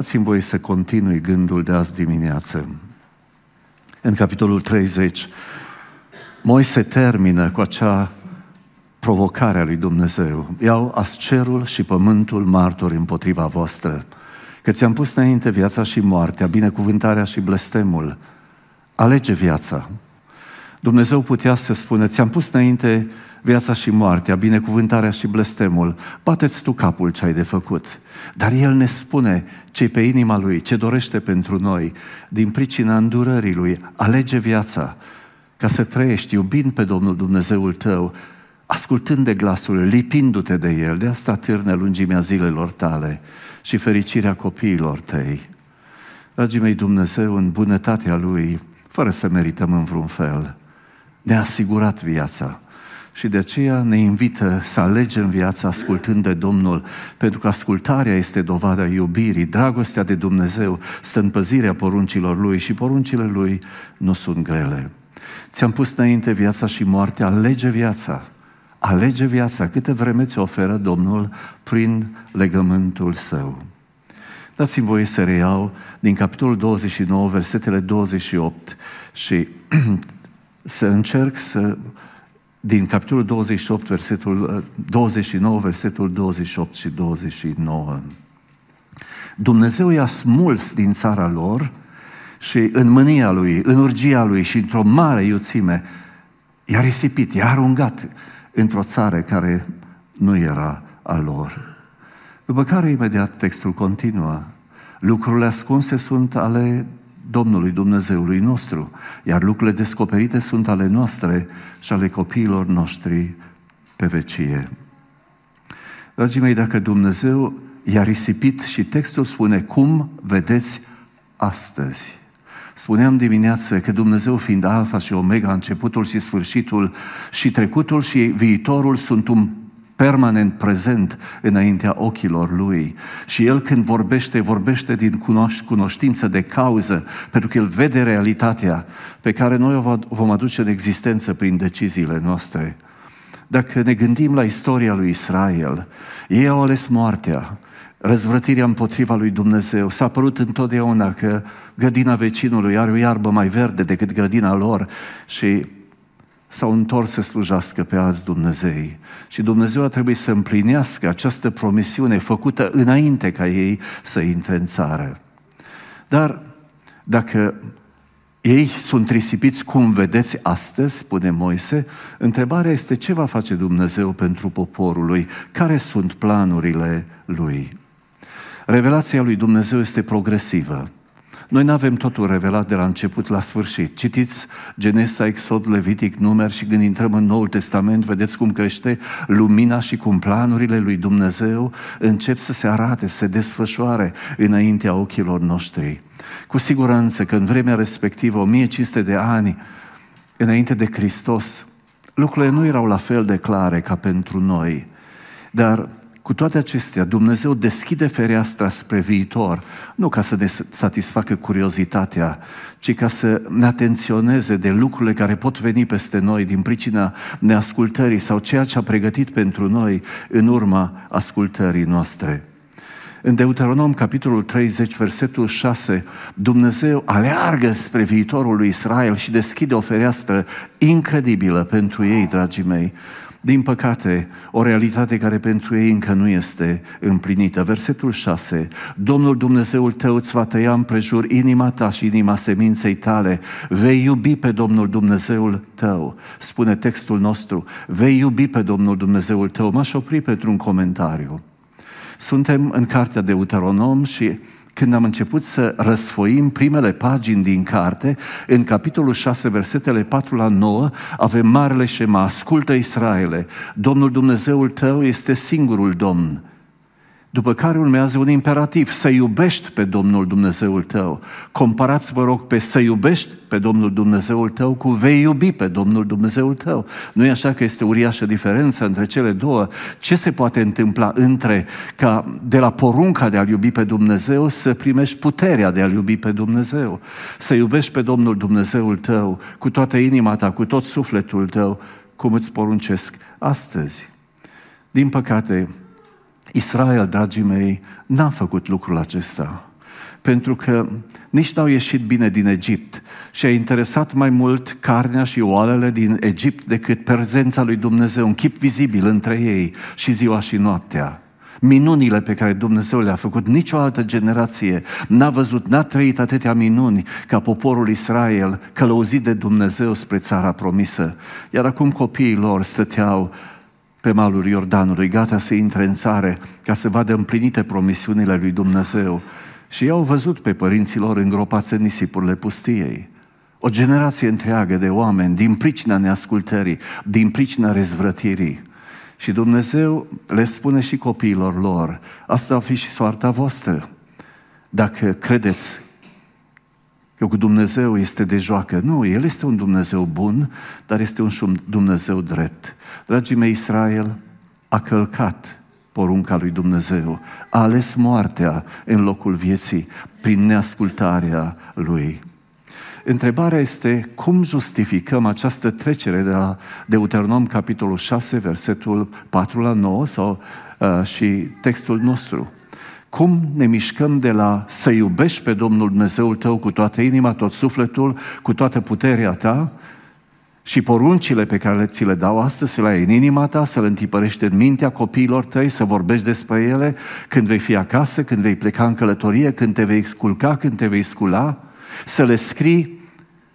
Dați-mi voie să continui gândul de azi dimineață. În capitolul 30, Moise termină cu acea provocare a lui Dumnezeu. Iau ascerul și pământul martori împotriva voastră, că ți-am pus înainte viața și moartea, binecuvântarea și blestemul. Alege viața. Dumnezeu putea să spună, ți-am pus înainte viața și moartea, binecuvântarea și blestemul. Bateți tu capul ce ai de făcut. Dar El ne spune ce pe inima Lui, ce dorește pentru noi, din pricina îndurării Lui. Alege viața ca să trăiești iubind pe Domnul Dumnezeul tău, ascultând de glasul, lipindu-te de El. De asta târne lungimea zilelor tale și fericirea copiilor tăi. Dragii mei, Dumnezeu, în bunătatea Lui, fără să merităm în vreun fel, ne-a asigurat viața și de aceea ne invită să alegem viața ascultând de Domnul, pentru că ascultarea este dovada iubirii, dragostea de Dumnezeu stă în păzirea poruncilor Lui și poruncile Lui nu sunt grele. Ți-am pus înainte viața și moartea, alege viața. Alege viața câte vreme ți oferă Domnul prin legământul Său. Dați-mi voie să reiau din capitolul 29, versetele 28 și să încerc să din capitolul 28, versetul 29, versetul 28 și 29. Dumnezeu i-a smuls din țara lor și în mânia lui, în urgia lui și într-o mare iuțime i-a risipit, i-a aruncat într-o țară care nu era a lor. După care imediat textul continuă. Lucrurile ascunse sunt ale Domnului Dumnezeului nostru, iar lucrurile descoperite sunt ale noastre și ale copiilor noștri pe vecie. Dragii mei, dacă Dumnezeu i-a risipit și textul spune cum vedeți astăzi. Spuneam dimineață că Dumnezeu fiind alfa și omega, începutul și sfârșitul și trecutul și viitorul sunt un permanent prezent înaintea ochilor lui. Și el când vorbește, vorbește din cunoș- cunoștință de cauză, pentru că el vede realitatea pe care noi o vom aduce în existență prin deciziile noastre. Dacă ne gândim la istoria lui Israel, ei au ales moartea, răzvrătirea împotriva lui Dumnezeu. S-a părut întotdeauna că grădina vecinului are o iarbă mai verde decât grădina lor și s-au întors să slujească pe alți Dumnezei. Și Dumnezeu a trebuit să împlinească această promisiune făcută înainte ca ei să intre în țară. Dar dacă ei sunt risipiți cum vedeți astăzi, spune Moise, întrebarea este ce va face Dumnezeu pentru poporul lui, care sunt planurile lui. Revelația lui Dumnezeu este progresivă. Noi nu avem totul revelat de la început la sfârșit. Citiți Genesa, Exod, Levitic, Numer și când intrăm în Noul Testament, vedeți cum crește lumina și cum planurile lui Dumnezeu încep să se arate, să se desfășoare înaintea ochilor noștri. Cu siguranță că în vremea respectivă, 1500 de ani înainte de Hristos, lucrurile nu erau la fel de clare ca pentru noi. Dar cu toate acestea, Dumnezeu deschide fereastra spre viitor, nu ca să ne satisfacă curiozitatea, ci ca să ne atenționeze de lucrurile care pot veni peste noi din pricina neascultării sau ceea ce a pregătit pentru noi în urma ascultării noastre. În Deuteronom, capitolul 30, versetul 6, Dumnezeu aleargă spre viitorul lui Israel și deschide o fereastră incredibilă pentru ei, dragii mei. Din păcate, o realitate care pentru ei încă nu este împlinită. Versetul 6. Domnul Dumnezeul tău îți va tăia împrejur inima ta și inima seminței tale. Vei iubi pe Domnul Dumnezeul tău. Spune textul nostru. Vei iubi pe Domnul Dumnezeul tău. M-aș opri pentru un comentariu. Suntem în cartea de Deuteronom și când am început să răsfoim primele pagini din carte, în capitolul 6, versetele 4 la 9, avem marele șema, ascultă Israele, Domnul Dumnezeul tău este singurul Domn după care urmează un imperativ, să iubești pe Domnul Dumnezeul tău. Comparați, vă rog, pe să iubești pe Domnul Dumnezeul tău cu vei iubi pe Domnul Dumnezeul tău. Nu e așa că este uriașă diferență între cele două? Ce se poate întâmpla între ca de la porunca de a-L iubi pe Dumnezeu să primești puterea de a-L iubi pe Dumnezeu? Să iubești pe Domnul Dumnezeul tău cu toată inima ta, cu tot sufletul tău, cum îți poruncesc astăzi. Din păcate, Israel, dragii mei, n-a făcut lucrul acesta. pentru că nici n-au ieșit bine din Egipt și a interesat mai mult carnea și oalele din Egipt decât prezența lui Dumnezeu, un chip vizibil între ei și ziua și noaptea. Minunile pe care Dumnezeu le-a făcut, nicio altă generație n-a văzut, n-a trăit atâtea minuni ca poporul Israel călăuzit de Dumnezeu spre țara promisă. Iar acum copiii lor stăteau pe malul Iordanului, gata să intre în țară ca să vadă împlinite promisiunile lui Dumnezeu. Și i-au văzut pe părinții lor îngropați în nisipurile pustiei. O generație întreagă de oameni din pricina neascultării, din pricina rezvrătirii. Și Dumnezeu le spune și copiilor lor, asta va fi și soarta voastră. Dacă credeți că cu Dumnezeu este de joacă. Nu, El este un Dumnezeu bun, dar este un Dumnezeu drept. Dragii mei, Israel a călcat porunca lui Dumnezeu, a ales moartea în locul vieții prin neascultarea lui. Întrebarea este cum justificăm această trecere de la Deuteronom capitolul 6, versetul 4 la 9 sau uh, și textul nostru. Cum ne mișcăm de la să iubești pe Domnul Dumnezeul tău cu toată inima, tot sufletul, cu toată puterea ta și poruncile pe care ți le dau astăzi, să le ai în inima ta, să le întipărești în mintea copiilor tăi, să vorbești despre ele când vei fi acasă, când vei pleca în călătorie, când te vei culca, când te vei scula, să le scrii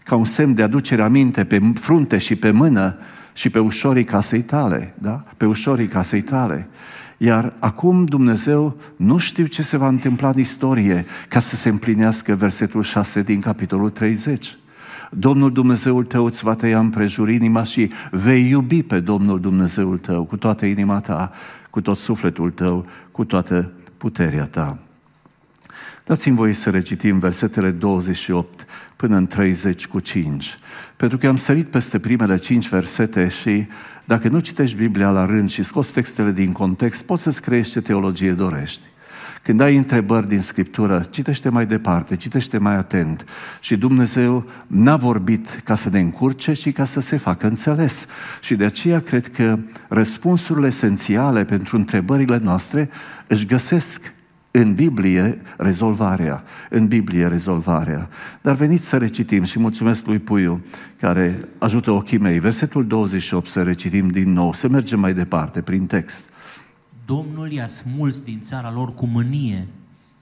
ca un semn de aducere aminte pe frunte și pe mână și pe ușorii casei tale, da? Pe ușorii casei tale. Iar acum Dumnezeu nu știu ce se va întâmpla în istorie ca să se împlinească versetul 6 din capitolul 30. Domnul Dumnezeul tău îți va tăia împrejur inima și vei iubi pe Domnul Dumnezeul tău cu toată inima ta, cu tot sufletul tău, cu toată puterea ta. Dați-mi voi să recitim versetele 28 până în 30 cu 5. Pentru că am sărit peste primele 5 versete și dacă nu citești Biblia la rând și scoți textele din context, poți să-ți creezi ce teologie dorești. Când ai întrebări din Scriptură, citește mai departe, citește mai atent. Și Dumnezeu n-a vorbit ca să ne încurce, ci ca să se facă înțeles. Și de aceea cred că răspunsurile esențiale pentru întrebările noastre își găsesc în Biblie rezolvarea. În Biblie rezolvarea. Dar veniți să recitim și mulțumesc lui Puiu care ajută ochii mei. Versetul 28 să recitim din nou, să mergem mai departe prin text. Domnul i-a smuls din țara lor cu mânie,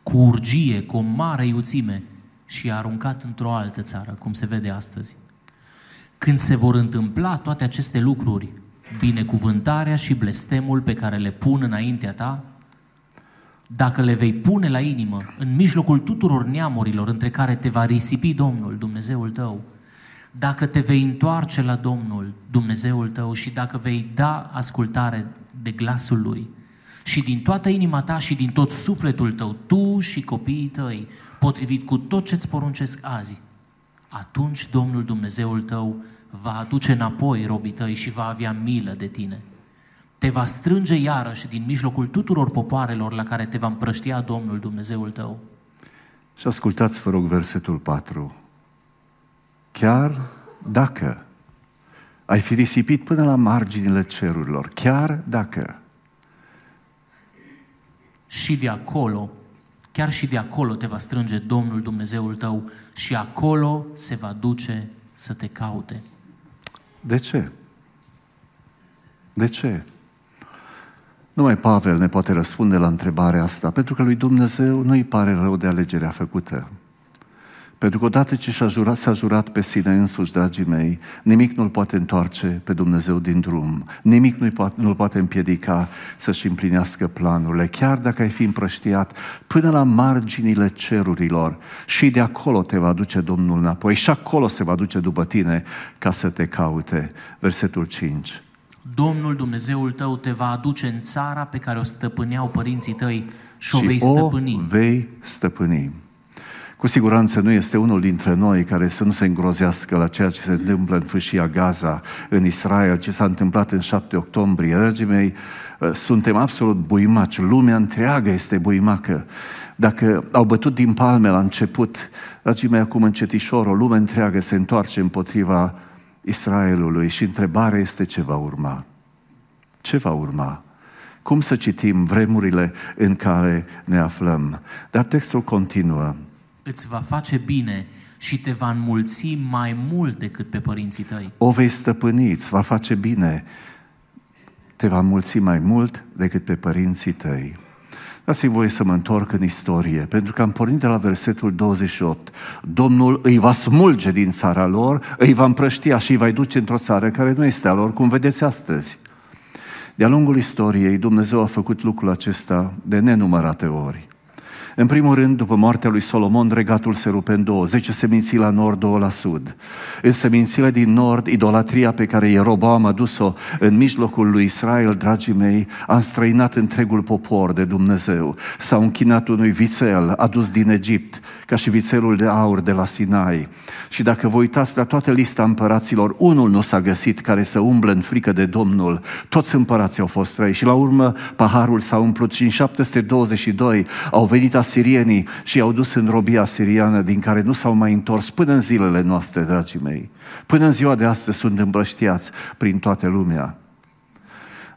cu urgie, cu o mare iuțime și i-a aruncat într-o altă țară, cum se vede astăzi. Când se vor întâmpla toate aceste lucruri, binecuvântarea și blestemul pe care le pun înaintea ta, dacă le vei pune la inimă, în mijlocul tuturor neamurilor între care te va risipi Domnul, Dumnezeul tău, dacă te vei întoarce la Domnul, Dumnezeul tău, și dacă vei da ascultare de glasul Lui, și din toată inima ta și din tot sufletul tău, tu și copiii tăi, potrivit cu tot ce-ți poruncesc azi, atunci Domnul Dumnezeul tău va aduce înapoi robii tăi și va avea milă de tine te va strânge iarăși din mijlocul tuturor popoarelor la care te va împrăștia Domnul Dumnezeul tău. Și ascultați, vă rog, versetul 4. Chiar dacă ai fi risipit până la marginile cerurilor, chiar dacă și de acolo, chiar și de acolo te va strânge Domnul Dumnezeul tău și acolo se va duce să te caute. De ce? De ce? Numai Pavel ne poate răspunde la întrebarea asta, pentru că lui Dumnezeu nu îi pare rău de alegerea făcută. Pentru că odată ce și-a jurat, s-a jurat pe sine însuși, dragii mei, nimic nu-l poate întoarce pe Dumnezeu din drum. Nimic nu-l poate, nu poate împiedica să-și împlinească planurile. Chiar dacă ai fi împrăștiat până la marginile cerurilor și de acolo te va duce Domnul înapoi și acolo se va duce după tine ca să te caute. Versetul 5. Domnul Dumnezeul tău te va aduce în țara pe care o stăpâneau părinții tăi și, și o vei stăpâni. O vei stăpâni. Cu siguranță nu este unul dintre noi care să nu se îngrozească la ceea ce se întâmplă în fâșia Gaza, în Israel, ce s-a întâmplat în 7 octombrie. Dragii mei, uh, suntem absolut buimaci, lumea întreagă este buimacă. Dacă au bătut din palme la început, dragii mei, acum încetișor, o lume întreagă se întoarce împotriva Israelului și întrebarea este ce va urma. Ce va urma? Cum să citim vremurile în care ne aflăm? Dar textul continuă. îți va face bine și te va înmulți mai mult decât pe părinții tăi. O vei stăpâni, îți va face bine, te va mulți mai mult decât pe părinții tăi. Dați-mi voie să mă întorc în istorie, pentru că am pornit de la versetul 28. Domnul îi va smulge din țara lor, îi va împrăștia și îi va duce într-o țară care nu este a lor, cum vedeți astăzi. De-a lungul istoriei, Dumnezeu a făcut lucrul acesta de nenumărate ori. În primul rând, după moartea lui Solomon, regatul se rupe în două, zece seminții la nord, două la sud. În semințile din nord, idolatria pe care Ieroboam a dus-o în mijlocul lui Israel, dragii mei, a înstrăinat întregul popor de Dumnezeu. S-a închinat unui vițel adus din Egipt, ca și vițelul de aur de la Sinai. Și dacă vă uitați la toată lista împăraților, unul nu s-a găsit care să umble în frică de Domnul. Toți împărații au fost răi și la urmă paharul s-a umplut și în 722 au venit asirienii și i-au dus în robia siriană din care nu s-au mai întors până în zilele noastre, dragii mei. Până în ziua de astăzi sunt îmbrăștiați prin toată lumea.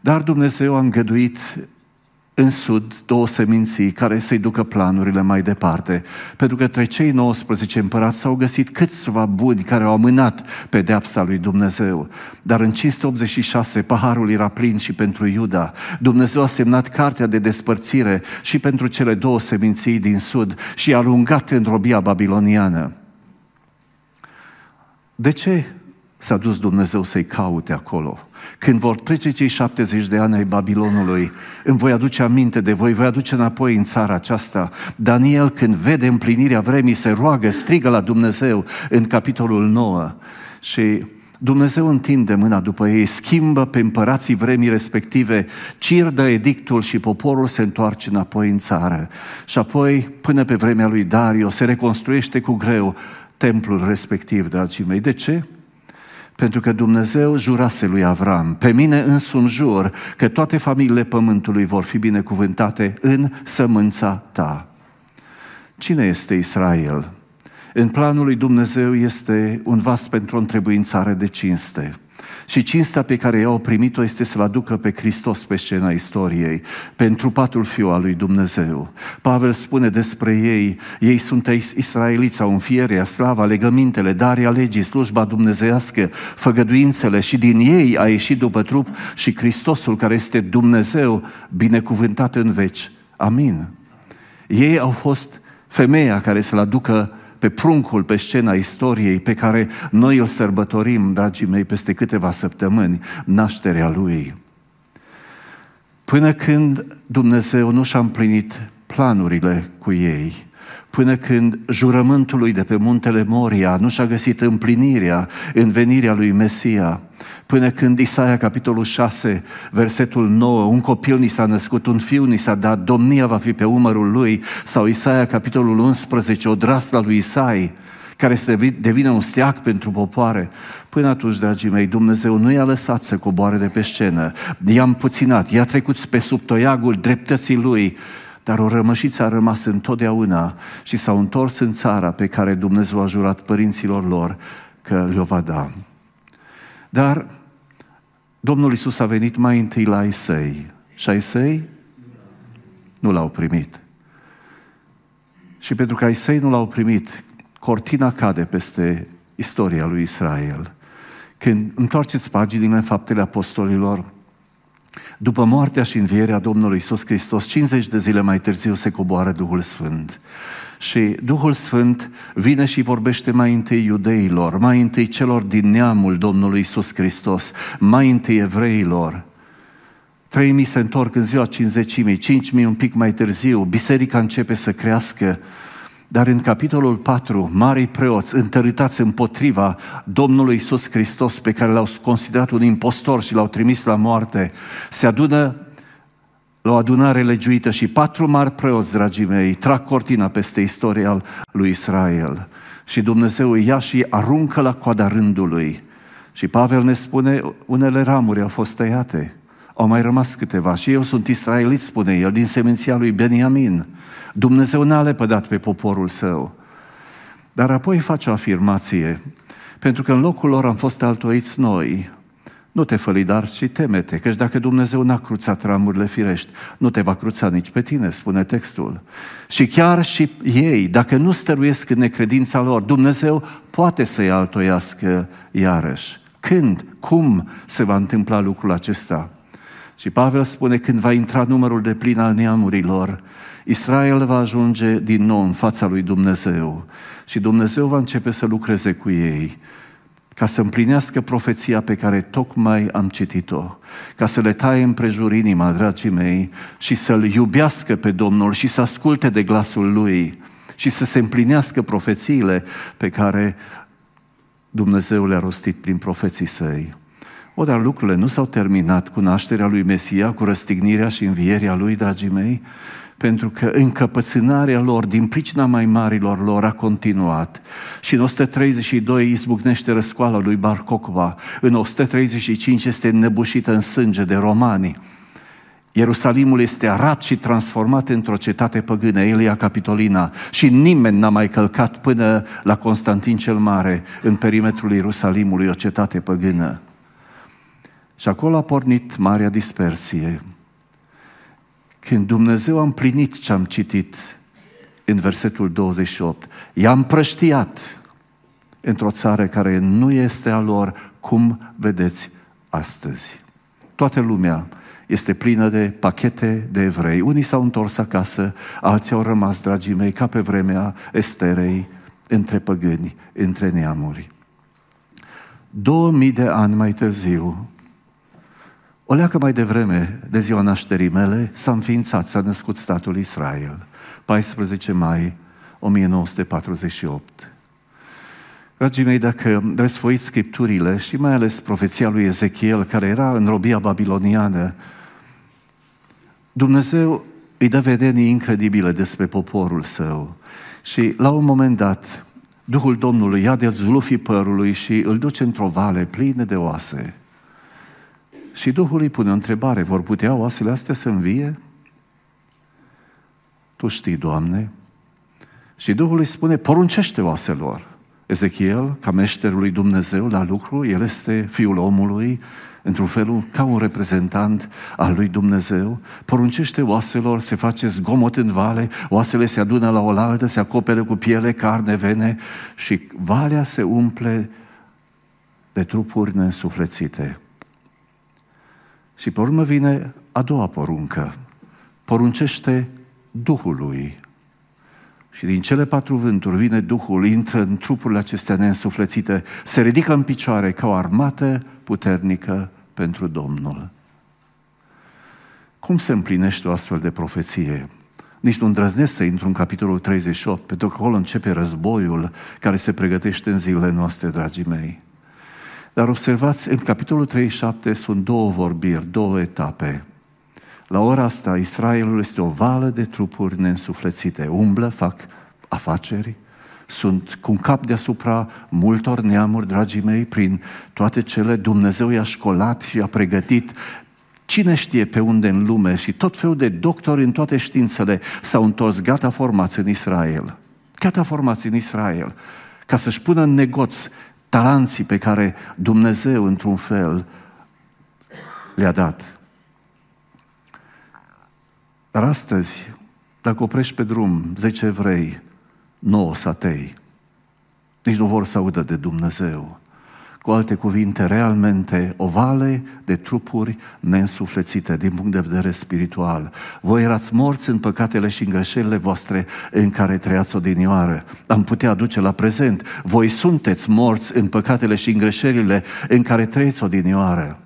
Dar Dumnezeu a îngăduit în sud două seminții care să-i ducă planurile mai departe. Pentru că între cei 19 împărați s-au găsit câțiva buni care au amânat pedeapsa lui Dumnezeu. Dar în 586 paharul era plin și pentru Iuda. Dumnezeu a semnat cartea de despărțire și pentru cele două seminții din sud și a alungat în robia babiloniană. De ce s-a dus Dumnezeu să-i caute acolo? Când vor trece cei 70 de ani ai Babilonului, îmi voi aduce aminte de voi, voi aduce înapoi în țara aceasta. Daniel, când vede împlinirea vremii, se roagă, strigă la Dumnezeu în capitolul 9 și Dumnezeu întinde mâna după ei, schimbă pe împărații vremii respective, cirdă edictul și poporul se întoarce înapoi în țară. Și apoi, până pe vremea lui Dario, se reconstruiește cu greu templul respectiv, dragii mei. De ce? Pentru că Dumnezeu jurase lui Avram, pe mine însumi jur că toate familiile pământului vor fi binecuvântate în sămânța ta. Cine este Israel? În planul lui Dumnezeu este un vas pentru o întrebuințare de cinste. Și cinstea pe care i-au primit-o este să-L aducă pe Hristos pe scena istoriei, pentru patul fiu al lui Dumnezeu. Pavel spune despre ei, ei sunt israeliți, au înfierea, slava, legămintele, daria legii, slujba dumnezeiască, făgăduințele și din ei a ieșit după trup și Hristosul care este Dumnezeu binecuvântat în veci. Amin. Ei au fost femeia care să-L aducă pe pruncul pe scena istoriei pe care noi îl sărbătorim, dragii mei, peste câteva săptămâni, nașterea lui. Până când Dumnezeu nu și-a împlinit planurile cu ei, până când jurământul lui de pe muntele Moria nu și-a găsit împlinirea în venirea lui Mesia, până când Isaia, capitolul 6, versetul 9, un copil ni s-a născut, un fiu ni s-a dat, domnia va fi pe umărul lui, sau Isaia, capitolul 11, o drasla lui Isai, care să devină un steac pentru popoare. Până atunci, dragii mei, Dumnezeu nu i-a lăsat să coboare de pe scenă, i-a împuținat, i-a trecut pe sub toiagul dreptății lui, dar o rămășiță a rămas întotdeauna și s-au întors în țara pe care Dumnezeu a jurat părinților lor că le-o va da. Dar Domnul Isus a venit mai întâi la ai săi și ai săi nu l-au primit. Și pentru că ai săi nu l-au primit, cortina cade peste istoria lui Israel. Când întoarceți paginile în faptele apostolilor, după moartea și învierea Domnului Isus Hristos, 50 de zile mai târziu se coboară Duhul Sfânt. Și Duhul Sfânt vine și vorbește mai întâi iudeilor, mai întâi celor din neamul Domnului Isus Hristos, mai întâi evreilor. Trei mii se întorc în ziua cinzecimii, cinci mii un pic mai târziu, biserica începe să crească, dar în capitolul 4, marii preoți întărâtați împotriva Domnului Isus Hristos, pe care l-au considerat un impostor și l-au trimis la moarte, se adună la o adunare legiuită și patru mari preoți, dragii mei, trag cortina peste istoria lui Israel. Și Dumnezeu îi ia și aruncă la coada rândului. Și Pavel ne spune, unele ramuri au fost tăiate, au mai rămas câteva. Și eu sunt israelit, spune el, din seminția lui Beniamin. Dumnezeu n-a lepădat pe poporul său. Dar apoi face o afirmație, pentru că în locul lor am fost altoiți noi, Nu te făli, dar și temete, căci dacă Dumnezeu n-a cruțat ramurile firești, nu te va cruța nici pe tine, spune textul. Și chiar și ei, dacă nu stăruiesc în necredința lor, Dumnezeu poate să-i altoiască iarăși. Când, cum se va întâmpla lucrul acesta? Și Pavel spune, când va intra numărul de plin al neamurilor, Israel va ajunge din nou în fața lui Dumnezeu și Dumnezeu va începe să lucreze cu ei ca să împlinească profeția pe care tocmai am citit-o, ca să le taie împrejur inima, dragii mei, și să-L iubească pe Domnul și să asculte de glasul Lui și să se împlinească profețiile pe care Dumnezeu le-a rostit prin profeții săi. O, dar lucrurile nu s-au terminat cu nașterea lui Mesia, cu răstignirea și învierea lui, dragii mei, pentru că încăpățânarea lor, din pricina mai marilor lor, a continuat. Și în 132 izbucnește răscoala lui Bar Cocva, în 135 este nebușită în sânge de romani. Ierusalimul este arat și transformat într-o cetate păgână, Elia Capitolina, și nimeni n-a mai călcat până la Constantin cel Mare, în perimetrul Ierusalimului, o cetate păgână. Și acolo a pornit marea dispersie. Când Dumnezeu a împlinit ce am citit în versetul 28, i-a împrăștiat într-o țară care nu este a lor, cum vedeți astăzi. Toată lumea este plină de pachete de evrei. Unii s-au întors acasă, alții au rămas, dragii mei, ca pe vremea Esterei, între păgâni, între neamuri. Două mii de ani mai târziu, o leacă mai devreme de ziua nașterii mele s-a înființat, s-a născut statul Israel, 14 mai 1948. Dragii mei, dacă răsfoiți scripturile și mai ales profeția lui Ezechiel, care era în robia babiloniană, Dumnezeu îi dă vedenii incredibile despre poporul său. Și la un moment dat, Duhul Domnului ia de zulufii părului și îl duce într-o vale plină de oase. Și Duhul îi pune o întrebare, vor putea oasele astea să învie? Tu știi, Doamne. Și Duhul îi spune, poruncește oaselor. Ezechiel, ca meșterul lui Dumnezeu la lucru, el este fiul omului, într-un fel ca un reprezentant al lui Dumnezeu, poruncește oaselor, se face zgomot în vale, oasele se adună la oaltă, se acopere cu piele, carne, vene și valea se umple de trupuri neînsuflețite. Și pe urmă vine a doua poruncă. Poruncește Duhului. Și din cele patru vânturi vine Duhul, intră în trupurile acestea neînsuflețite, se ridică în picioare ca o armată puternică pentru Domnul. Cum se împlinește o astfel de profeție? Nici nu îndrăznesc să intru în capitolul 38, pentru că acolo începe războiul care se pregătește în zilele noastre, dragii mei. Dar observați, în capitolul 37 sunt două vorbiri, două etape. La ora asta, Israelul este o vală de trupuri neînsuflețite. Umblă, fac afaceri, sunt cu un cap deasupra multor neamuri, dragii mei, prin toate cele Dumnezeu i-a școlat și i-a pregătit Cine știe pe unde în lume și tot felul de doctori în toate științele s-au întors gata formați în Israel. Gata formați în Israel. Ca să-și pună în negoț talanții pe care Dumnezeu, într-un fel, le-a dat. Dar astăzi, dacă oprești pe drum 10 evrei, 9 satei, nici nu vor să audă de Dumnezeu. Cu alte cuvinte, realmente o vale de trupuri neînsuflețite din punct de vedere spiritual. Voi erați morți în păcatele și în greșelile voastre în care trăiați odinioară. Am putea aduce la prezent. Voi sunteți morți în păcatele și în greșelile în care trăiți odinioară.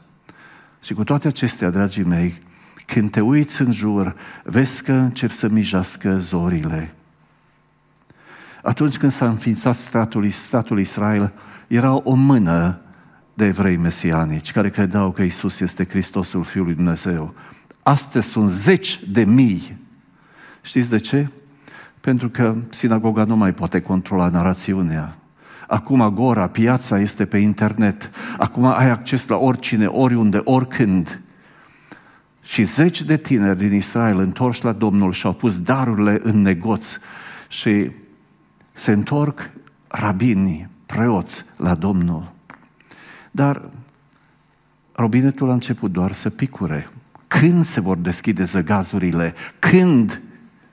Și cu toate acestea, dragii mei, când te uiți în jur, vezi că încep să mijească zorile. Atunci când s-a înființat statul, statul Israel, era o mână de evrei mesianici care credeau că Isus este Hristosul Fiului Dumnezeu. Astăzi sunt zeci de mii. Știți de ce? Pentru că sinagoga nu mai poate controla narațiunea. Acum agora, piața este pe internet. Acum ai acces la oricine, oriunde, oricând. Și zeci de tineri din Israel întorși la Domnul și au pus darurile în negoț și se întorc rabinii, preoți la Domnul. Dar robinetul a început doar să picure. Când se vor deschide zăgazurile? Când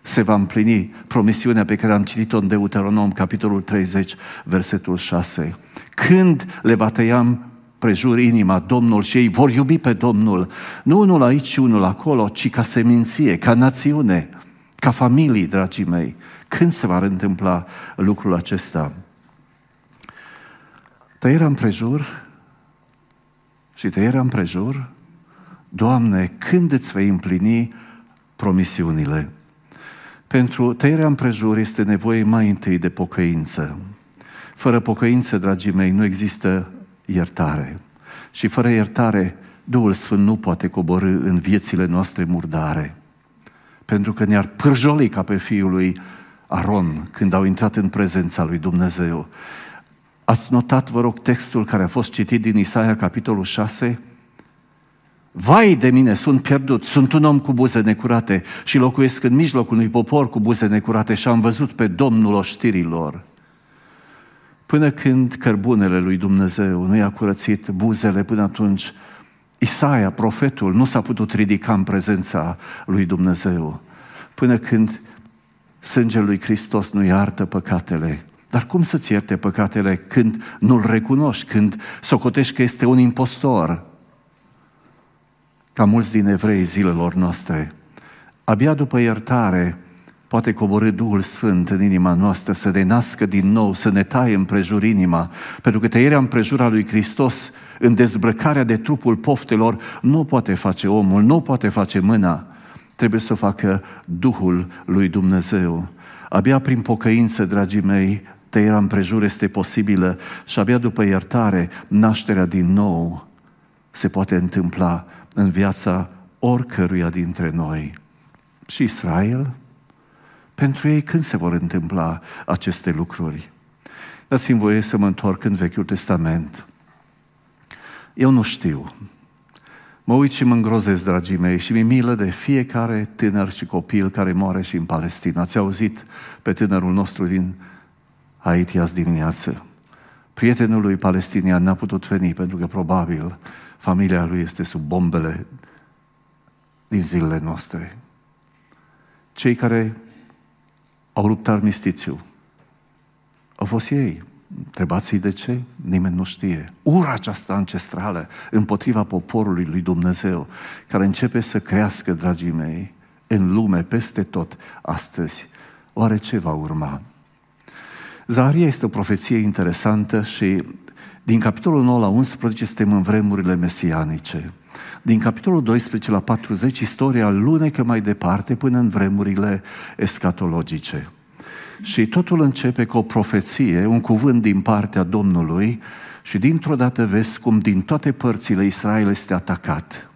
se va împlini promisiunea pe care am citit-o în Deuteronom, capitolul 30, versetul 6? Când le va tăia prejur inima Domnul și ei vor iubi pe Domnul, nu unul aici și unul acolo, ci ca seminție, ca națiune, ca familii, dragii mei. Când se va întâmpla lucrul acesta? Tăierea împrejur și tăierea împrejur, Doamne, când îți vei împlini promisiunile? Pentru tăierea împrejur este nevoie mai întâi de pocăință. Fără pocăință, dragii mei, nu există iertare. Și fără iertare, Duhul Sfânt nu poate coborâ în viețile noastre murdare. Pentru că ne-ar pârjoli ca pe fiul lui Aron când au intrat în prezența lui Dumnezeu. Ați notat, vă rog, textul care a fost citit din Isaia, capitolul 6? Vai de mine, sunt pierdut, sunt un om cu buze necurate și locuiesc în mijlocul unui popor cu buze necurate și am văzut pe Domnul oștirilor. Până când cărbunele lui Dumnezeu nu i-a curățit buzele, până atunci Isaia, profetul, nu s-a putut ridica în prezența lui Dumnezeu. Până când sângele lui Hristos nu iartă păcatele. Dar cum să-ți ierte păcatele când nu-L recunoști, când socotești că este un impostor? Ca mulți din evrei zilelor noastre. Abia după iertare poate coborâ Duhul Sfânt în inima noastră, să ne nască din nou, să ne taie împrejur inima, pentru că tăierea împrejura lui Hristos, în dezbrăcarea de trupul poftelor, nu poate face omul, nu poate face mâna, trebuie să facă Duhul lui Dumnezeu. Abia prin pocăință, dragii mei, tăierea împrejur este posibilă și abia după iertare, nașterea din nou se poate întâmpla în viața oricăruia dintre noi. Și Israel, pentru ei când se vor întâmpla aceste lucruri? Dați-mi voie să mă întorc în Vechiul Testament. Eu nu știu. Mă uit și mă îngrozesc, dragii mei, și mi milă de fiecare tânăr și copil care moare și în Palestina. Ați auzit pe tânărul nostru din Haiti azi dimineață. Prietenul lui palestinian n-a putut veni pentru că probabil familia lui este sub bombele din zilele noastre. Cei care au luptat armistițiu. Au fost ei. Întrebați-i de ce? Nimeni nu știe. Ura aceasta ancestrală împotriva poporului lui Dumnezeu, care începe să crească, dragii mei, în lume, peste tot, astăzi. Oare ce va urma? Zaharia este o profeție interesantă și din capitolul 9 la 11 suntem în vremurile mesianice. Din capitolul 12 la 40, istoria lunecă mai departe până în vremurile escatologice. Și totul începe cu o profeție, un cuvânt din partea Domnului și dintr-o dată vezi cum din toate părțile Israel este atacat.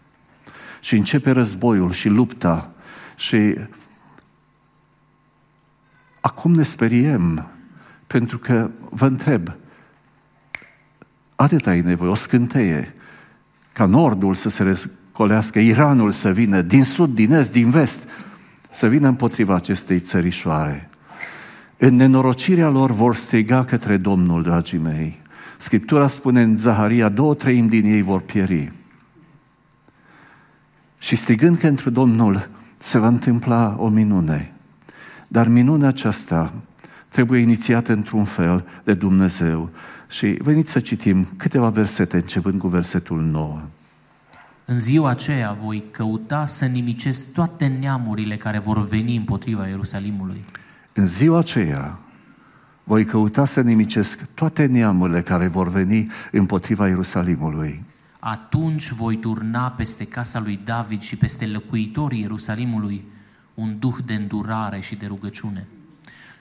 Și începe războiul și lupta și acum ne speriem pentru că vă întreb, atât ai nevoie, o scânteie, ca nordul să se răscolească, Iranul să vină, din sud, din est, din vest, să vină împotriva acestei țărișoare. În nenorocirea lor vor striga către Domnul, dragii mei. Scriptura spune în Zaharia, două treimi din ei vor pieri. Și strigând pentru Domnul, se va întâmpla o minune. Dar minunea aceasta trebuie inițiată într-un fel de Dumnezeu. Și veniți să citim câteva versete, începând cu versetul 9. În ziua aceea voi căuta să nimicesc toate neamurile care vor veni împotriva Ierusalimului. În ziua aceea voi căuta să nimicesc toate neamurile care vor veni împotriva Ierusalimului. Atunci voi turna peste casa lui David și peste locuitorii Ierusalimului un duh de îndurare și de rugăciune.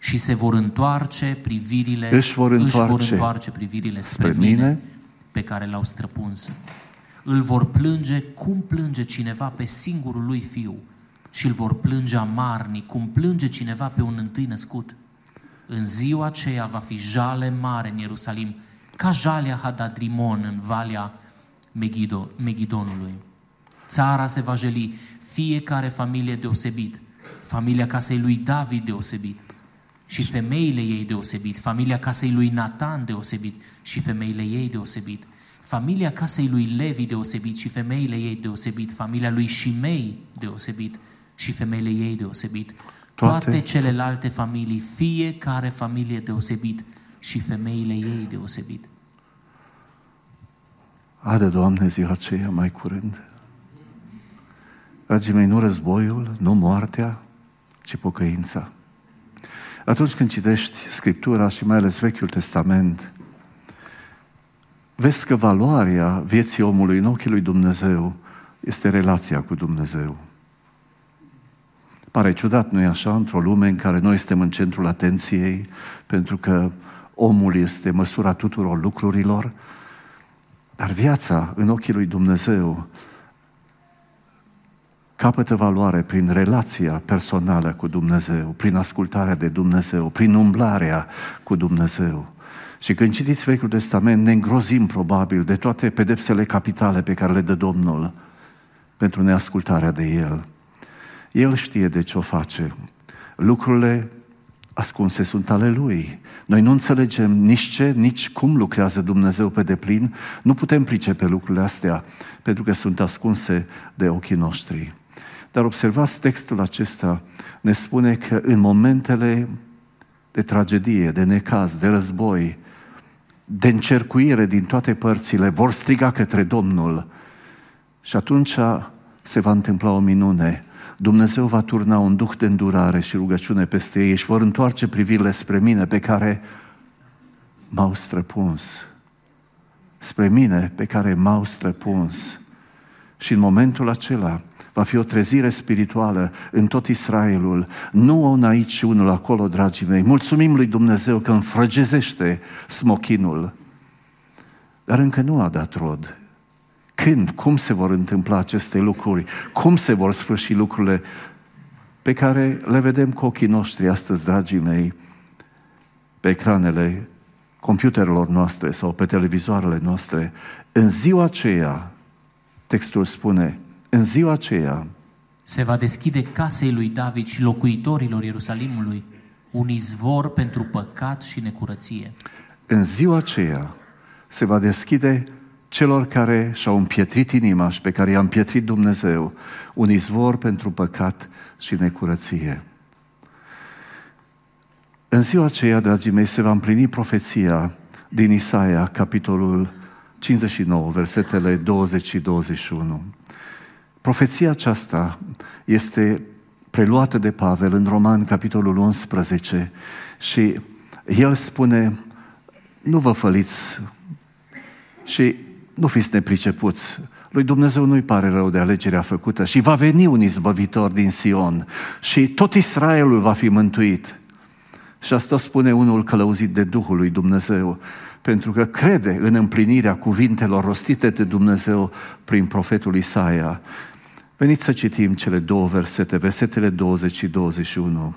Și se vor întoarce privirile, Își vor își vor întoarce întoarce privirile spre, spre mine, mine. pe care l-au străpuns. Îl vor plânge cum plânge cineva pe singurul lui fiu și îl vor plânge amarnic, cum plânge cineva pe un întâi născut. În ziua aceea va fi jale mare în Ierusalim, ca jalea Hadadrimon în valea Megido, Megidonului. Țara se va jeli, fiecare familie deosebit, familia casei lui David deosebit și femeile ei deosebit, familia casei lui Natan deosebit și femeile ei deosebit, Familia casei lui Levi deosebit și femeile ei deosebit, familia lui Shimei deosebit și femeile ei deosebit. Toate, Toate celelalte familii, fiecare familie deosebit și femeile ei deosebit. Ade, Doamne, ziua aceea mai curând. Dragii mei, nu războiul, nu moartea, ci pocăința. Atunci când citești Scriptura și mai ales Vechiul Testament, vezi că valoarea vieții omului în ochii lui Dumnezeu este relația cu Dumnezeu. Pare ciudat, nu-i așa, într-o lume în care noi suntem în centrul atenției, pentru că omul este măsura tuturor lucrurilor, dar viața în ochii lui Dumnezeu capătă valoare prin relația personală cu Dumnezeu, prin ascultarea de Dumnezeu, prin umblarea cu Dumnezeu. Și când citiți Vechiul Testament, ne îngrozim probabil de toate pedepsele capitale pe care le dă Domnul pentru neascultarea de El. El știe de ce o face. Lucrurile ascunse sunt ale Lui. Noi nu înțelegem nici ce, nici cum lucrează Dumnezeu pe deplin. Nu putem pricepe lucrurile astea pentru că sunt ascunse de ochii noștri. Dar observați textul acesta, ne spune că în momentele de tragedie, de necaz, de război, de încercuire din toate părțile, vor striga către Domnul și atunci se va întâmpla o minune. Dumnezeu va turna un duh de îndurare și rugăciune peste ei și vor întoarce privirile spre mine pe care m-au străpuns. Spre mine pe care m-au străpuns. Și în momentul acela va fi o trezire spirituală în tot Israelul, nu un aici și unul acolo, dragii mei. Mulțumim lui Dumnezeu că înfrăgezește smochinul, dar încă nu a dat rod. Când, cum se vor întâmpla aceste lucruri? Cum se vor sfârși lucrurile pe care le vedem cu ochii noștri astăzi, dragii mei, pe ecranele computerelor noastre sau pe televizoarele noastre? În ziua aceea, textul spune, în ziua aceea Se va deschide casei lui David și locuitorilor Ierusalimului un izvor pentru păcat și necurăție. în ziua aceea se va deschide celor care și-au împietrit inima și pe care i-a împietrit Dumnezeu un izvor pentru păcat și necurăție. În ziua aceea, dragii mei, se va împlini profeția din Isaia, capitolul 59, versetele 20 și 21. Profeția aceasta este preluată de Pavel în Roman, capitolul 11, și el spune, nu vă făliți și nu fiți nepricepuți. Lui Dumnezeu nu-i pare rău de alegerea făcută și va veni un izbăvitor din Sion și tot Israelul va fi mântuit. Și asta spune unul călăuzit de Duhul lui Dumnezeu, pentru că crede în împlinirea cuvintelor rostite de Dumnezeu prin profetul Isaia. Veniți să citim cele două versete, versetele 20 și 21.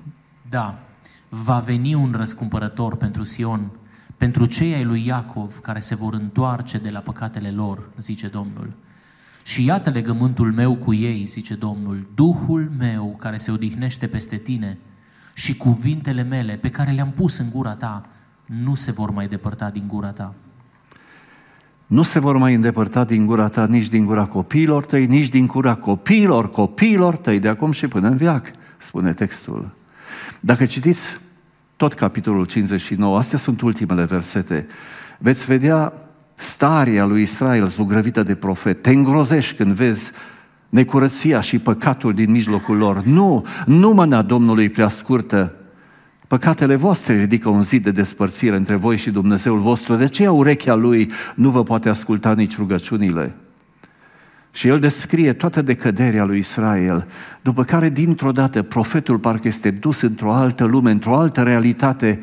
Da, va veni un răscumpărător pentru Sion, pentru cei ai lui Iacov care se vor întoarce de la păcatele lor, zice Domnul. Și iată legământul meu cu ei, zice Domnul, Duhul meu care se odihnește peste tine și cuvintele mele pe care le-am pus în gura ta nu se vor mai depărta din gura ta. Nu se vor mai îndepărta din gura ta nici din gura copiilor tăi, nici din gura copiilor copiilor tăi, de acum și până în viac, spune textul. Dacă citiți tot capitolul 59, astea sunt ultimele versete, veți vedea starea lui Israel zugrăvită de profet. Te îngrozești când vezi necurăția și păcatul din mijlocul lor. Nu, nu mâna Domnului prea scurtă. Păcatele voastre ridică un zid de despărțire între voi și Dumnezeul vostru. De aceea urechea lui nu vă poate asculta nici rugăciunile. Și el descrie toată decăderea lui Israel, după care dintr-o dată profetul parcă este dus într-o altă lume, într-o altă realitate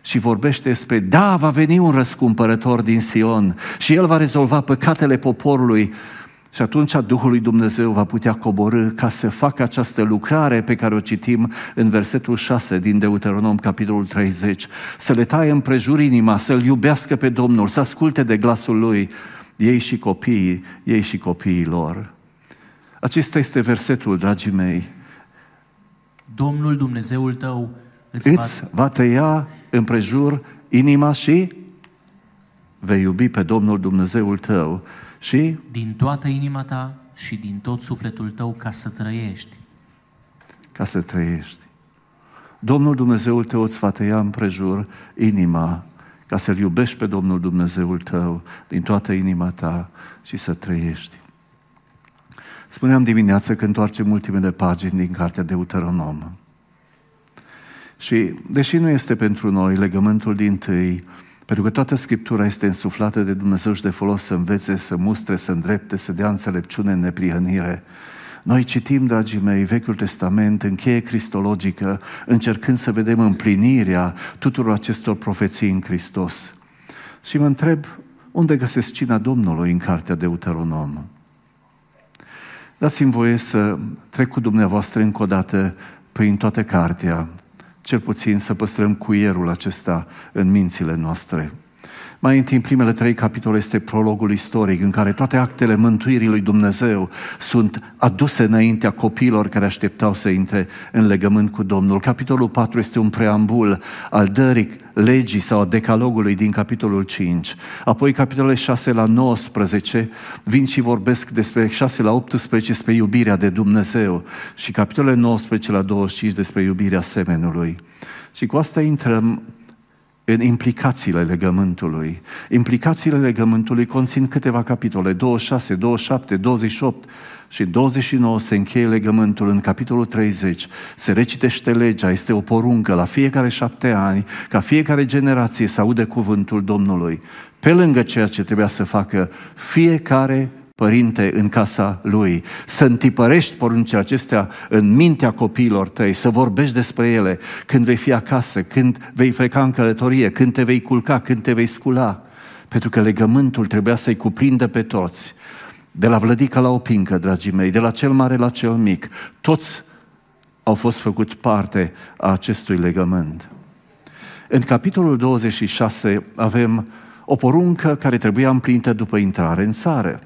și vorbește despre, da, va veni un răscumpărător din Sion și el va rezolva păcatele poporului și atunci Duhul lui Dumnezeu va putea coborâ ca să facă această lucrare pe care o citim în versetul 6 din Deuteronom, capitolul 30, să le taie împrejur inima, să-L iubească pe Domnul, să asculte de glasul Lui, ei și copiii, ei și copiii lor. Acesta este versetul, dragii mei. Domnul Dumnezeul tău îți va... Îți va tăia împrejur inima și vei iubi pe Domnul Dumnezeul tău și din toată inima ta și din tot sufletul tău ca să trăiești. ca să trăiești. Domnul Dumnezeul tău îți va tăia împrejur inima ca să-L iubești pe Domnul Dumnezeul tău din toată inima ta și să trăiești. Spuneam dimineață că întoarcem ultimele pagini din cartea Deuteronom. Și deși nu este pentru noi legământul din tâi, pentru că toată Scriptura este însuflată de Dumnezeu și de folos să învețe, să mustre, să îndrepte, să dea înțelepciune în neprihănire, noi citim, dragii mei, Vechiul Testament în cheie cristologică, încercând să vedem împlinirea tuturor acestor profeții în Hristos. Și mă întreb, unde găsesc cina Domnului în cartea Deuteronom? Dați-mi voie să trec cu dumneavoastră încă o dată prin toată cartea, cel puțin să păstrăm cuierul acesta în mințile noastre. Mai întâi, în primele trei capitole, este prologul istoric, în care toate actele mântuirii lui Dumnezeu sunt aduse înaintea copiilor care așteptau să intre în legământ cu Domnul. Capitolul 4 este un preambul al dării legii sau a decalogului din capitolul 5. Apoi, capitolele 6 la 19 vin și vorbesc despre 6 la 18 despre iubirea de Dumnezeu și capitolele 19 la 25 despre iubirea semenului. Și cu asta intrăm în implicațiile legământului. Implicațiile legământului conțin câteva capitole, 26, 27, 28 și 29 se încheie legământul în capitolul 30. Se recitește legea, este o poruncă la fiecare șapte ani, ca fiecare generație să aude cuvântul Domnului. Pe lângă ceea ce trebuia să facă fiecare părinte în casa lui, să întipărești poruncile acestea în mintea copiilor tăi, să vorbești despre ele când vei fi acasă, când vei pleca în călătorie, când te vei culca, când te vei scula. Pentru că legământul trebuia să-i cuprindă pe toți. De la vlădică la opincă, dragii mei, de la cel mare la cel mic, toți au fost făcut parte a acestui legământ. În capitolul 26 avem o poruncă care trebuia împlinită după intrare în țară.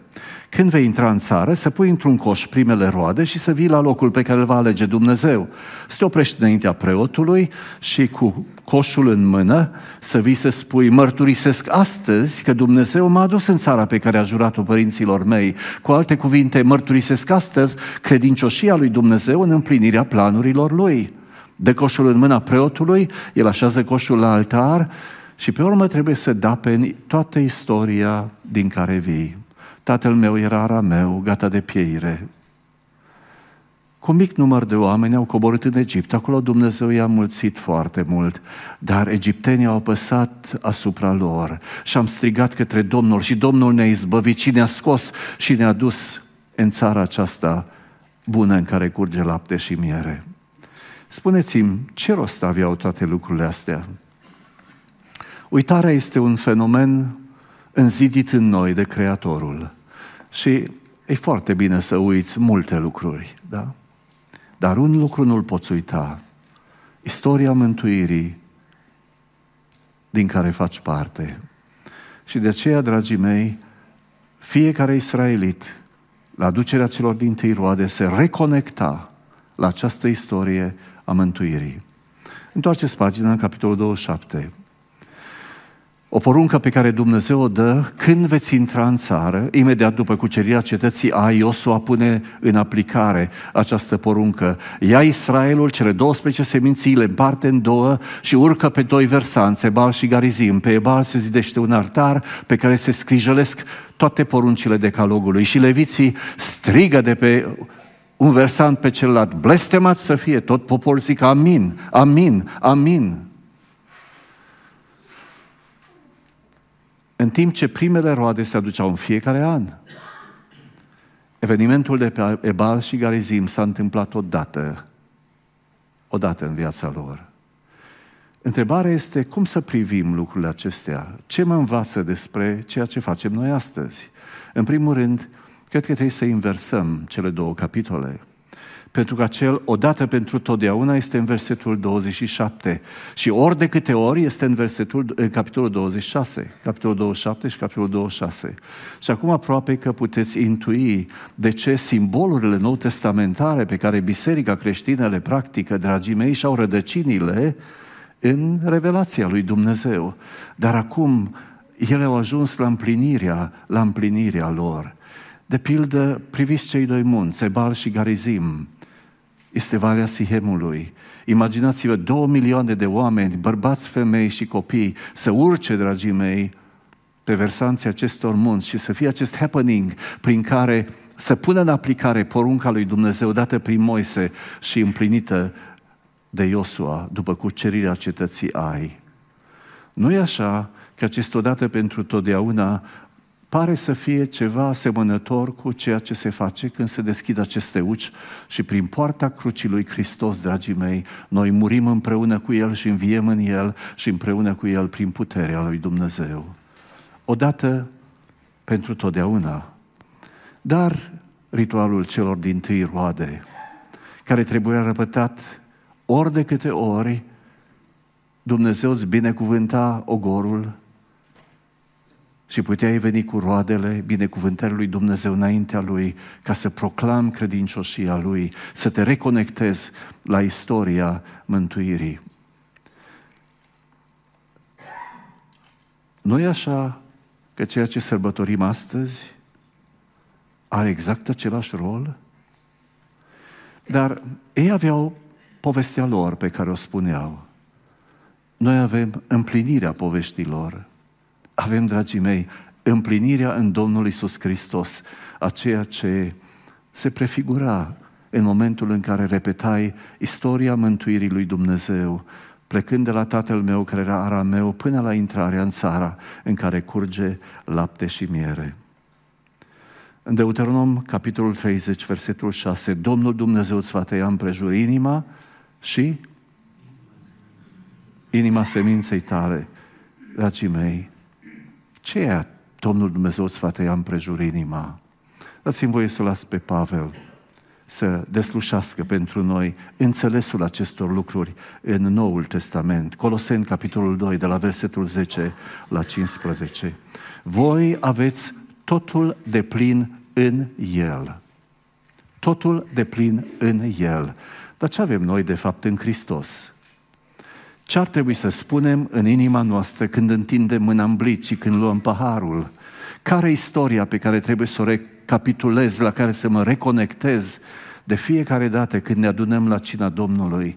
Când vei intra în țară, să pui într-un coș primele roade și să vii la locul pe care îl va alege Dumnezeu. Să te oprești înaintea preotului și cu coșul în mână să vii să spui, mărturisesc astăzi că Dumnezeu m-a adus în țara pe care a jurat-o părinților mei. Cu alte cuvinte, mărturisesc astăzi credincioșia lui Dumnezeu în împlinirea planurilor lui. De coșul în mâna preotului, el așează coșul la altar și pe urmă trebuie să dapeni toată istoria din care vii. Tatăl meu era arameu, gata de pieire. Cu mic număr de oameni au coborât în Egipt. Acolo Dumnezeu i-a mulțit foarte mult, dar egiptenii au apăsat asupra lor și am strigat către Domnul și Domnul ne-a izbăvit și ne-a scos și ne-a dus în țara aceasta bună în care curge lapte și miere. Spuneți-mi, ce rost aveau toate lucrurile astea? Uitarea este un fenomen înzidit în noi de Creatorul. Și e foarte bine să uiți multe lucruri, da? Dar un lucru nu-l poți uita. Istoria mântuirii din care faci parte. Și de aceea, dragii mei, fiecare israelit, la aducerea celor din tâi roade, se reconecta la această istorie a mântuirii. Întoarceți pagina în capitolul 27. O poruncă pe care Dumnezeu o dă când veți intra în țară, imediat după cucerirea cetății a Iosua pune în aplicare această poruncă. Ia Israelul, cele 12 seminții, le împarte în două și urcă pe doi versanți, Ebal și Garizim. Pe Ebal se zidește un altar pe care se scrijălesc toate poruncile decalogului și leviții strigă de pe un versant pe celălalt, blestemat să fie, tot poporul zic amin, amin, amin. În timp ce primele roade se aduceau în fiecare an. Evenimentul de pe Ebal și Garizim s-a întâmplat odată, odată în viața lor. Întrebarea este cum să privim lucrurile acestea? Ce mă învață despre ceea ce facem noi astăzi? În primul rând, cred că trebuie să inversăm cele două capitole. Pentru că acel odată pentru totdeauna este în versetul 27 și ori de câte ori este în versetul în capitolul 26, capitolul 27 și capitolul 26. Și acum aproape că puteți intui de ce simbolurile nou testamentare pe care biserica creștină le practică, dragii mei, și-au rădăcinile în revelația lui Dumnezeu. Dar acum ele au ajuns la împlinirea, la împlinirea lor. De pildă, priviți cei doi munți, Ebal și Garizim. Este Valea Sihemului. Imaginați-vă două milioane de oameni, bărbați, femei și copii, să urce, dragii mei, pe versanții acestor munți și să fie acest happening prin care să pună în aplicare porunca lui Dumnezeu dată prin Moise și împlinită de Iosua după cucerirea cetății Ai. Nu e așa că acest odată pentru totdeauna pare să fie ceva asemănător cu ceea ce se face când se deschid aceste uci și prin poarta crucii lui Hristos, dragii mei, noi murim împreună cu El și înviem în El și împreună cu El prin puterea lui Dumnezeu. Odată pentru totdeauna. Dar ritualul celor din tâi roade, care trebuia răpătat ori de câte ori Dumnezeu îți binecuvânta ogorul și puteai veni cu roadele binecuvântării lui Dumnezeu înaintea lui ca să proclam credincioșia lui, să te reconectezi la istoria mântuirii. Nu e așa că ceea ce sărbătorim astăzi are exact același rol? Dar ei aveau povestea lor pe care o spuneau. Noi avem împlinirea poveștilor. Avem, dragii mei, împlinirea în Domnul Isus Hristos, a ceea ce se prefigura în momentul în care repetai istoria mântuirii lui Dumnezeu, plecând de la tatăl meu care era arameu până la intrarea în țara în care curge lapte și miere. În Deuteronom, capitolul 30, versetul 6, Domnul Dumnezeu îți va tăia împrejur inima și inima seminței tale, dragii mei. Ce e Domnul Dumnezeu îți va tăia împrejur inima? Dați-mi voie să las pe Pavel să deslușească pentru noi înțelesul acestor lucruri în Noul Testament. Coloseni, capitolul 2, de la versetul 10 la 15. Voi aveți totul de plin în El. Totul de plin în El. Dar ce avem noi, de fapt, în Hristos? Ce ar trebui să spunem în inima noastră când întindem mâna în blic și când luăm paharul? Care istoria pe care trebuie să o recapitulez, la care să mă reconectez de fiecare dată când ne adunăm la cina Domnului?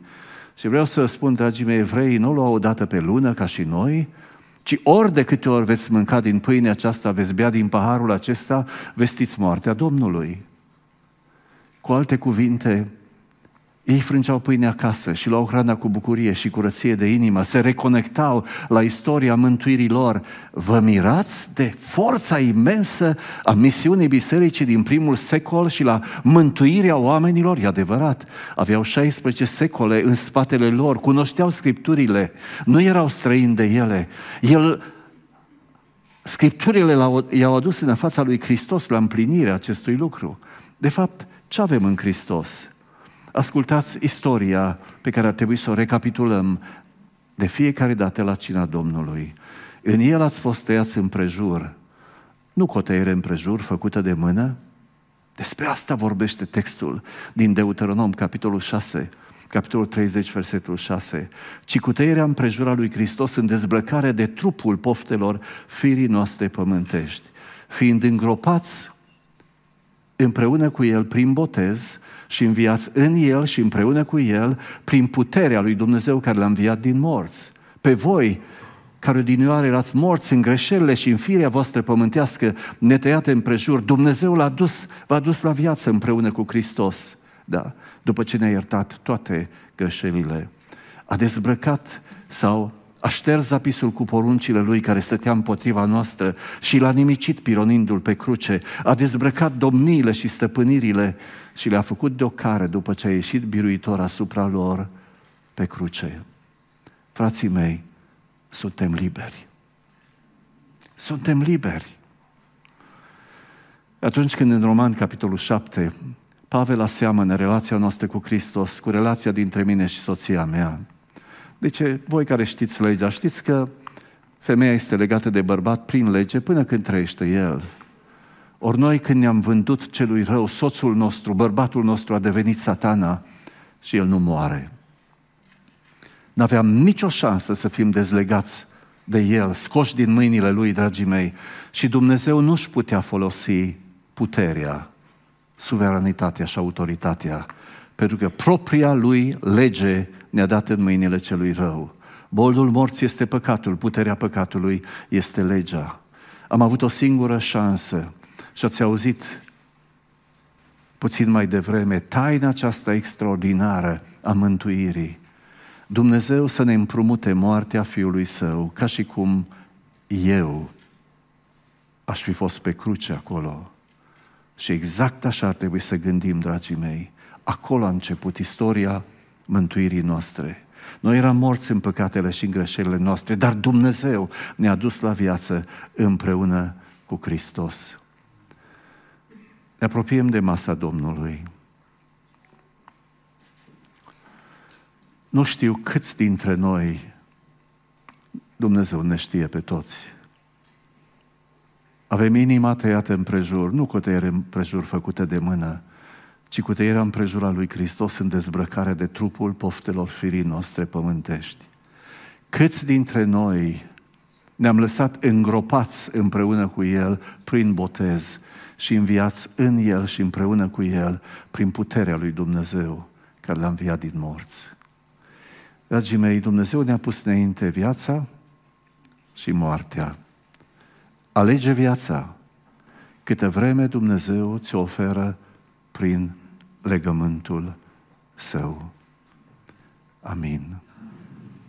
Și vreau să spun, dragii mei evrei, nu luau o dată pe lună ca și noi, ci ori de câte ori veți mânca din pâinea aceasta, veți bea din paharul acesta, vestiți moartea Domnului. Cu alte cuvinte, ei frângeau pâine acasă și luau hrana cu bucurie și curăție de inimă, se reconectau la istoria mântuirii lor. Vă mirați de forța imensă a misiunii bisericii din primul secol și la mântuirea oamenilor? E adevărat, aveau 16 secole în spatele lor, cunoșteau scripturile, nu erau străini de ele. El Scripturile i-au adus în fața lui Hristos la împlinirea acestui lucru. De fapt, ce avem în Hristos? Ascultați istoria pe care ar trebui să o recapitulăm de fiecare dată la cina Domnului. În el ați fost tăiați împrejur, nu cu o tăiere împrejur făcută de mână. Despre asta vorbește textul din Deuteronom, capitolul 6, capitolul 30, versetul 6, ci cu tăierea împrejura lui Hristos în dezbrăcare de trupul poftelor firii noastre pământești, fiind îngropați împreună cu El prin botez și înviați în El și împreună cu El prin puterea lui Dumnezeu care l-a înviat din morți. Pe voi, care odinioară erați morți în greșelile și în firea voastră pământească, netăiate împrejur, Dumnezeu l-a dus, v-a dus la viață împreună cu Hristos. Da, după ce ne-a iertat toate greșelile. A dezbrăcat sau a șters zapisul cu poruncile lui care stătea împotriva noastră și l-a nimicit pironindu-l pe cruce, a dezbrăcat domniile și stăpânirile și le-a făcut de o care după ce a ieșit biruitor asupra lor pe cruce. Frații mei, suntem liberi. Suntem liberi. Atunci când în Roman, capitolul 7, Pavel aseamănă relația noastră cu Hristos cu relația dintre mine și soția mea, deci, voi care știți legea, știți că femeia este legată de bărbat prin lege până când trăiește el. Ori noi când ne-am vândut celui rău, soțul nostru, bărbatul nostru a devenit satana și el nu moare. N-aveam nicio șansă să fim dezlegați de El, scoși din mâinile Lui, dragii mei, și Dumnezeu nu-și putea folosi puterea, suveranitatea și autoritatea, pentru că propria Lui lege ne-a dat în mâinile celui rău. Boldul morții este păcatul, puterea păcatului este legea. Am avut o singură șansă și ați auzit puțin mai devreme taina aceasta extraordinară a mântuirii. Dumnezeu să ne împrumute moartea Fiului Său, ca și cum eu aș fi fost pe cruce acolo. Și exact așa ar trebui să gândim, dragii mei. Acolo a început istoria mântuirii noastre. Noi eram morți în păcatele și în greșelile noastre, dar Dumnezeu ne-a dus la viață împreună cu Hristos. Ne apropiem de masa Domnului. Nu știu câți dintre noi Dumnezeu ne știe pe toți. Avem inima tăiată în prejur, nu cu tăiere în prejur făcute de mână, ci cu tăierea împrejura lui Hristos în dezbrăcare de trupul poftelor firii noastre pământești. Câți dintre noi ne-am lăsat îngropați împreună cu El prin botez și înviați în El și împreună cu El prin puterea lui Dumnezeu care l-a înviat din morți. Dragii mei, Dumnezeu ne-a pus înainte viața și moartea. Alege viața câtă vreme Dumnezeu ți oferă prin legământul său. Amin.